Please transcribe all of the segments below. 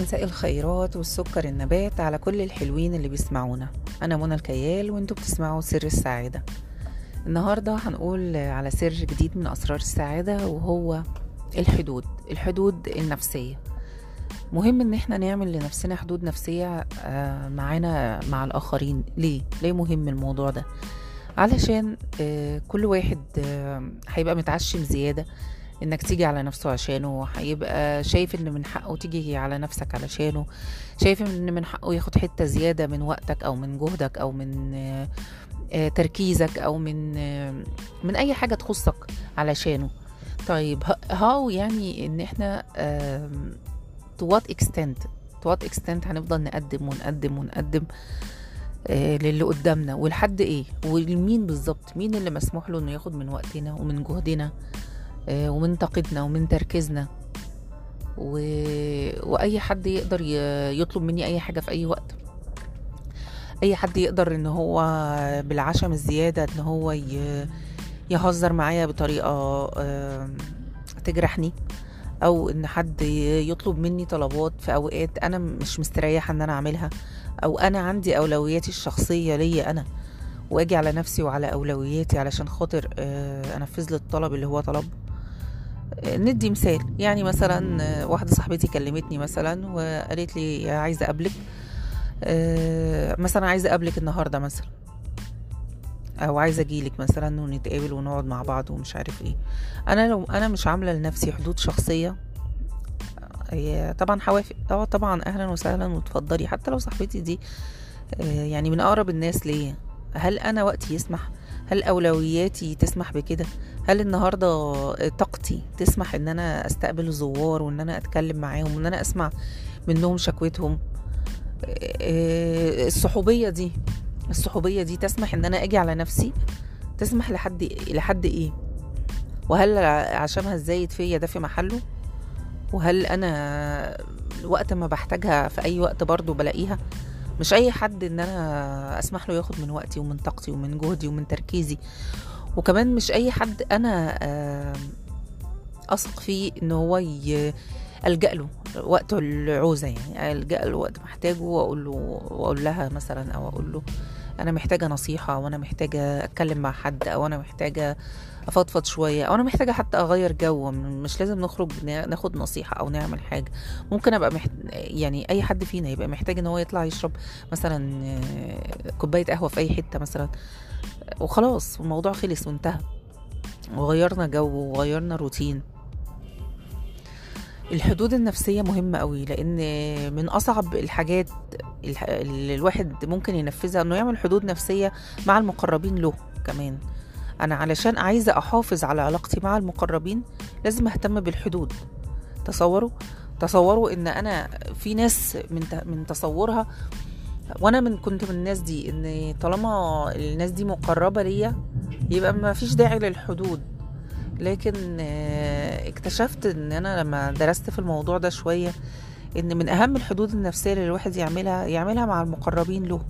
مساء الخيرات والسكر النبات على كل الحلوين اللي بيسمعونا. أنا منى الكيال وأنتوا بتسمعوا سر السعادة. النهاردة هنقول على سر جديد من أسرار السعادة وهو الحدود الحدود النفسية. مهم إن إحنا نعمل لنفسنا حدود نفسية آه، معانا مع الآخرين. ليه؟ ليه مهم الموضوع ده؟ علشان آه، كل واحد آه، هيبقى متعشم زيادة. إنك تيجي على نفسه عشانه هيبقى شايف إن من حقه تيجي على نفسك علشانه. شايف إن من حقه ياخد حتة زيادة من وقتك أو من جهدك أو من آه، تركيزك أو من آه، من أي حاجة تخصك علشانه. طيب هاو يعني إن إحنا to what extent to what extent هنفضل نقدم ونقدم ونقدم آه، للي قدامنا ولحد إيه؟ ولمين بالظبط؟ مين اللي مسموح له إنه ياخد من وقتنا ومن جهدنا؟ ومن طاقتنا ومن تركيزنا. و... وأي حد يقدر. يطلب مني أي حاجة في أي وقت. أي حد يقدر إن هو بالعشم الزيادة إن هو ي... يهزر معايا بطريقة تجرحني. أو إن حد يطلب مني طلبات في أوقات أنا مش مستريحة إن أنا أعملها. أو أنا عندي أولوياتي الشخصية ليا أنا. وأجي على نفسي وعلى أولوياتي علشان خاطر آه، أنفذ له الطلب اللي هو طلبه. آه، ندي مثال. يعني مثلا آه، واحدة صاحبتي كلمتني مثلا وقالت لي عايزة أقابلك. آه، مثلا عايزة أقابلك النهارده مثلا. أو عايزة أجيلك مثلا ونتقابل ونقعد مع بعض ومش عارف إيه. أنا لو أنا مش عاملة لنفسي حدود شخصية. طبعا هوافق أه طبعا أهلا وسهلا وتفضلي. حتى لو صاحبتي دي آه، يعني من أقرب الناس ليا. هل أنا وقتي يسمح؟ هل أولوياتي تسمح بكده؟ هل النهارده طاقتي تسمح إن أنا أستقبل الزوار وإن أنا أتكلم معاهم وإن أنا أسمع منهم شكوتهم؟ آه، الصحوبية دي الصحوبية دي تسمح إن أنا أجي على نفسي؟ تسمح لحد لحد إيه؟ وهل عشانها الزايد فيا ده في محله؟ وهل أنا وقت ما بحتاجها في أي وقت برضو بلاقيها؟ مش أي حد إن أنا أسمح له ياخد من وقتي ومن طاقتي ومن جهدي ومن تركيزي. وكمان مش أي حد أنا أثق فيه إن هو ألجأ له وقت العوزة يعني ألجأ له وقت محتاجه وأقول له وأقول لها مثلا أو أقول له أنا محتاجة نصيحة أو أنا محتاجة أتكلم مع حد أو أنا محتاجة أفضفض شوية أو أنا محتاجة حتى أغير جو. مش لازم نخرج نا- ناخد نصيحة أو نعمل حاجة. ممكن أبقى محت... يعني أي حد فينا يبقى محتاج إن هو يطلع يشرب مثلا آه، كوباية قهوة في أي حتة مثلا. وخلاص الموضوع خلص وانتهى. وغيرنا جو وغيرنا روتين. الحدود النفسية مهمة قوي لأن من أصعب الحاجات الح- اللي الواحد ممكن ينفذها إنه يعمل حدود نفسية مع المقربين له كمان. أنا علشان عايزة أحافظ على علاقتي مع المقربين لازم أهتم بالحدود. تصوروا؟ تصوروا إن أنا في ناس من من تصورها وأنا من كنت من الناس دي إن طالما الناس دي مقربة ليا يبقى ما فيش داعي للحدود. لكن آه، اكتشفت إن أنا لما درست في الموضوع ده شوية إن من أهم الحدود النفسية اللي الواحد يعملها يعملها مع المقربين له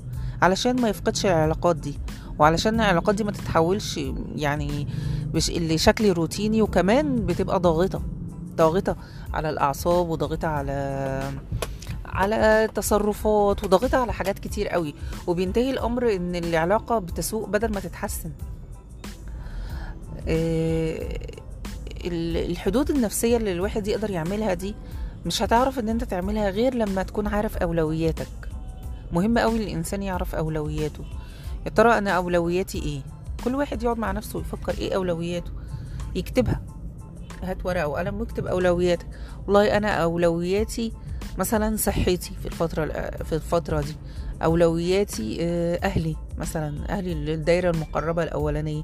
علشان ما يفقدش العلاقات دي وعلشان العلاقات دي ما تتحولش يعني بش اللي شكل روتيني وكمان بتبقى ضاغطة ضاغطة على الأعصاب وضاغطة على على تصرفات وضاغطة على حاجات كتير قوي. وبينتهي الأمر إن العلاقة بتسوء بدل ما تتحسن. آه، ال- الحدود النفسية اللي الواحد يقدر يعملها دي مش هتعرف إن أنت تعملها غير لما تكون عارف أولوياتك. مهم قوي الإنسان يعرف أولوياته. يا ترى أنا أولوياتي إيه؟ كل واحد يقعد مع نفسه ويفكر إيه أولوياته؟ يكتبها. هات ورقة وقلم واكتب أولوياتك. والله أنا أولوياتي مثلا صحتي في الفترة في الفترة دي. أولوياتي آه، أهلي مثلا. أهلي الدايرة المقربة الأولانية.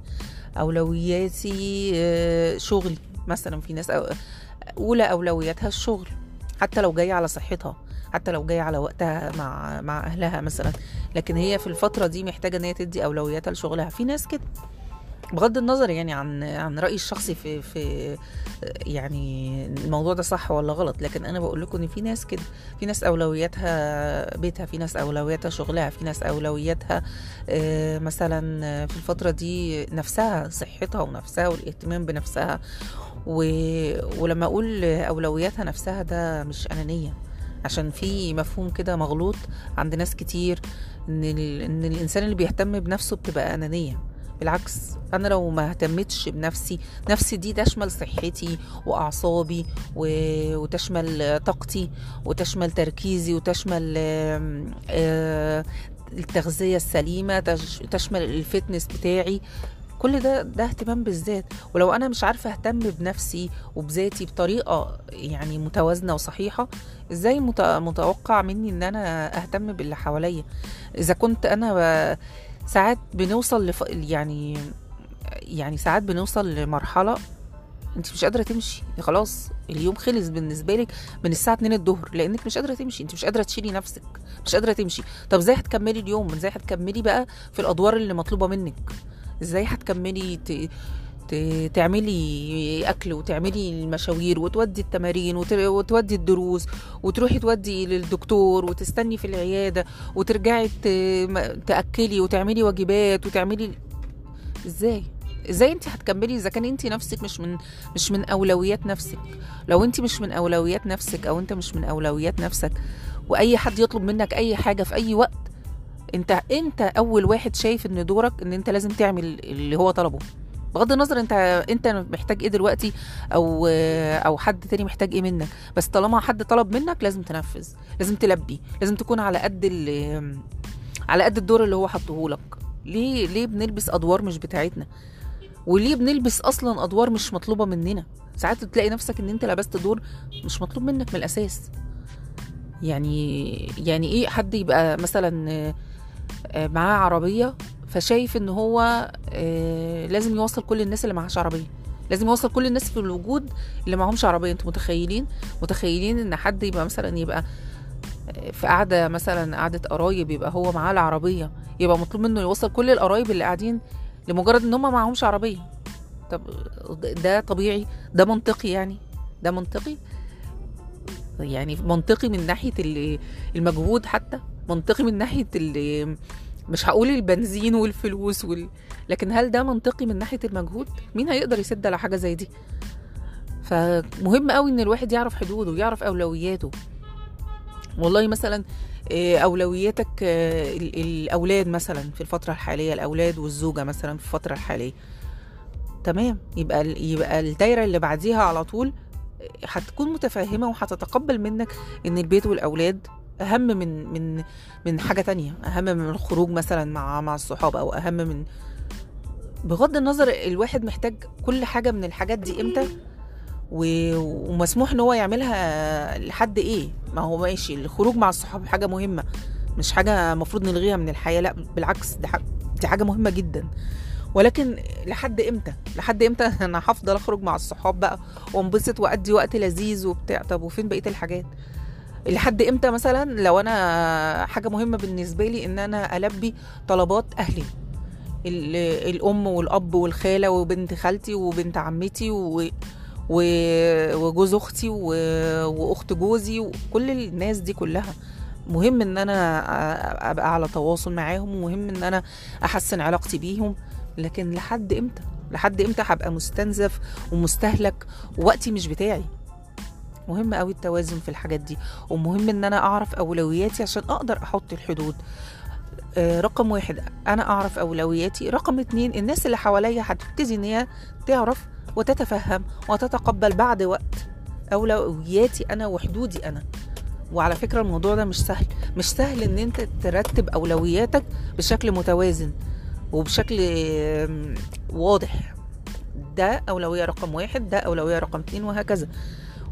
أولوياتي آه، شغلي مثلا. في ناس أولى أولوياتها الشغل. حتى لو جاية على صحتها حتى لو جاية على وقتها مع مع أهلها مثلا. لكن هي في الفترة دي محتاجة إن هي تدي أولوياتها لشغلها. في ناس كده بغض النظر يعني عن عن رأيي الشخصي في في يعني الموضوع ده صح ولا غلط لكن أنا بقول لكم إن في ناس كده. في ناس أولوياتها بيتها في ناس أولوياتها شغلها في ناس أولوياتها آه، مثلا في الفترة دي نفسها صحتها ونفسها والاهتمام بنفسها. و... ولما أقول أولوياتها نفسها ده مش أنانية. عشان في مفهوم كده مغلوط عند ناس كتير إن ال... إن الإنسان اللي بيهتم بنفسه بتبقى أنانية. بالعكس أنا لو ما اهتمتش بنفسي نفسي دي تشمل صحتي وأعصابي و... وتشمل طاقتي وتشمل تركيزي وتشمل آه، التغذية السليمة تش... تشمل الفتنس بتاعي. كل ده ده اهتمام بالذات. ولو أنا مش عارفة أهتم بنفسي وبذاتي بطريقة يعني متوازنة وصحيحة إزاي مت- متوقع مني إن أنا أهتم باللي حواليا؟ إذا كنت أنا ساعات بنوصل لف... يعني يعني ساعات بنوصل لمرحلة انت مش قادرة تمشي خلاص اليوم خلص بالنسبة لك من الساعة 2 الظهر لأنك مش قادرة تمشي انت مش قادرة تشيلي نفسك مش قادرة تمشي. طب إزاي هتكملي اليوم؟ إزاي هتكملي بقى في الأدوار اللي مطلوبة منك؟ إزاي هتكملي ت... ت... تعملي اكل وتعملي المشاوير وتودي التمارين وت... وتودي الدروس وتروحي تودي للدكتور وتستني في العيادة وترجعي ت... تأكلي وتعملي واجبات وتعملي إزاي؟ إزاي انت هتكملي اذا كان انت نفسك مش من مش من أولويات نفسك؟ لو انت مش من أولويات نفسك أو انت مش من أولويات نفسك وأي حد يطلب منك أي حاجة في أي وقت انت انت اول واحد شايف ان دورك ان انت لازم تعمل اللي هو طلبه. بغض النظر انت انت محتاج إيه دلوقتي أو أو حد تاني محتاج إيه منك. بس طالما حد طلب منك لازم تنفذ لازم تلبي لازم تكون على قد على قد الدور اللي هو حطه لك. ليه ليه بنلبس ادوار مش بتاعتنا؟ وليه بنلبس أصلا ادوار مش مطلوبة مننا؟ ساعات تلاقي نفسك ان انت لبست دور مش مطلوب منك من الاساس. يعني يعني إيه حد يبقى مثلا معاه عربية فشايف إن هو آه، لازم يوصل كل الناس اللي معهاش عربية. لازم يوصل كل الناس في الوجود اللي معهمش عربية. أنتوا متخيلين؟ متخيلين إن حد يبقى مثلا يبقى آه، في قعده مثلا قعده قرايب يبقى هو معاه العربية يبقى مطلوب منه يوصل كل القرايب اللي قاعدين لمجرد إن هم معهمش عربية. طب ده طبيعي؟ ده منطقي يعني؟ ده منطقي؟ يعني منطقي من ناحية ال- المجهود حتى؟ منطقي من ناحية ال- مش هقول البنزين والفلوس وال... لكن هل ده منطقي من ناحية المجهود؟ مين هيقدر يسد على حاجة زي دي؟ فمهم قوي إن الواحد يعرف حدوده ويعرف أولوياته. والله مثلا آه، أولوياتك آه، ال- الأولاد مثلا في الفترة الحالية الأولاد والزوجة مثلا في الفترة الحالية. تمام. يبقى يبقى الدايرة اللي بعديها على طول هتكون متفهمة وهتتقبل منك إن البيت والأولاد أهم من من من حاجة تانية. أهم من الخروج مثلا مع مع الصحاب أو أهم من بغض النظر الواحد محتاج كل حاجة من الحاجات دي إمتى ومسموح إن هو يعملها لحد إيه. ما هو ماشي الخروج مع الصحاب حاجة مهمة مش حاجة المفروض نلغيها من الحياة لا بالعكس دي حاجة دي حاجة مهمة جدا. ولكن لحد إمتى؟ لحد إمتى أنا هفضل أخرج مع الصحاب بقى وأنبسط وادي وقت لذيذ وبتاع؟ طب وفين بقية الحاجات؟ لحد إمتى مثلا لو أنا حاجة مهمة بالنسبة لي إن أنا ألبي طلبات أهلي؟ ال- الأم والأب والخالة وبنت خالتي وبنت عمتي و وجوز أختي وأخت جوزي وكل الناس دي كلها. مهم إن أنا أبقى على تواصل معاهم ومهم إن أنا أحسن علاقتي بيهم. لكن لحد إمتى؟ لحد إمتى هبقى مستنزف ومستهلك ووقتي مش بتاعي؟ مهم قوي التوازن في الحاجات دي ومهم إن أنا أعرف أولوياتي عشان أقدر أحط الحدود. آه، رقم واحد أنا أعرف أولوياتي. رقم اتنين الناس اللي حواليا هتبتدي إن هي تعرف وتتفهم وتتقبل بعد وقت أولوياتي أنا وحدودي أنا. وعلى فكرة الموضوع ده مش سهل. مش سهل إن أنت ترتب أولوياتك بشكل متوازن وبشكل واضح. ده أولوية رقم واحد ده أولوية رقم اتنين وهكذا.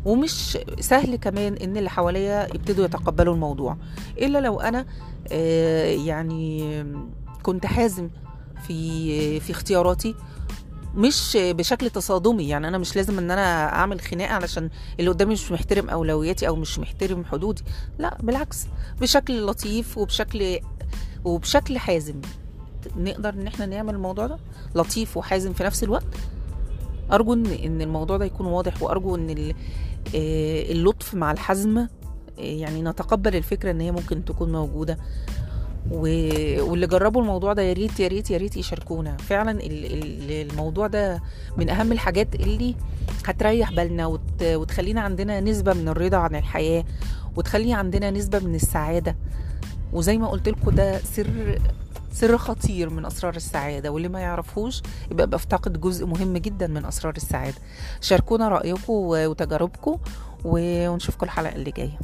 ومش سهل كمان إن اللي حواليا يبتدوا يتقبلوا الموضوع. إلا لو أنا آه، يعني كنت حازم في في اختياراتي مش بشكل تصادمي. يعني أنا مش لازم إن أنا أعمل خناقة علشان اللي قدامي مش محترم أولوياتي أو مش محترم حدودي. لا بالعكس. بشكل لطيف وبشكل وبشكل حازم. نقدر إن إحنا نعمل الموضوع ده؟ لطيف وحازم في نفس الوقت؟ أرجو ان الموضوع ده يكون واضح وأرجو إن آه، اللطف مع الحزم آه، يعني نتقبل الفكرة إن هي ممكن تكون موجودة. واللي جربوا الموضوع ده يا ريت يا ريت يا ريت يشاركونا. فعلا ال- ال- الموضوع ده من أهم الحاجات اللي هتريح بالنا وت- وتخلينا عندنا نسبة من الرضا عن الحياة وتخلي عندنا نسبة من السعادة. وزي ما قلت لكم ده سر سر خطير من أسرار السعادة واللي ما يعرفوش يبقى بيفتقد جزء مهم جدا من أسرار السعادة. شاركونا رأيكم وتجاربكم ونشوفكم الحلقة اللي جاية.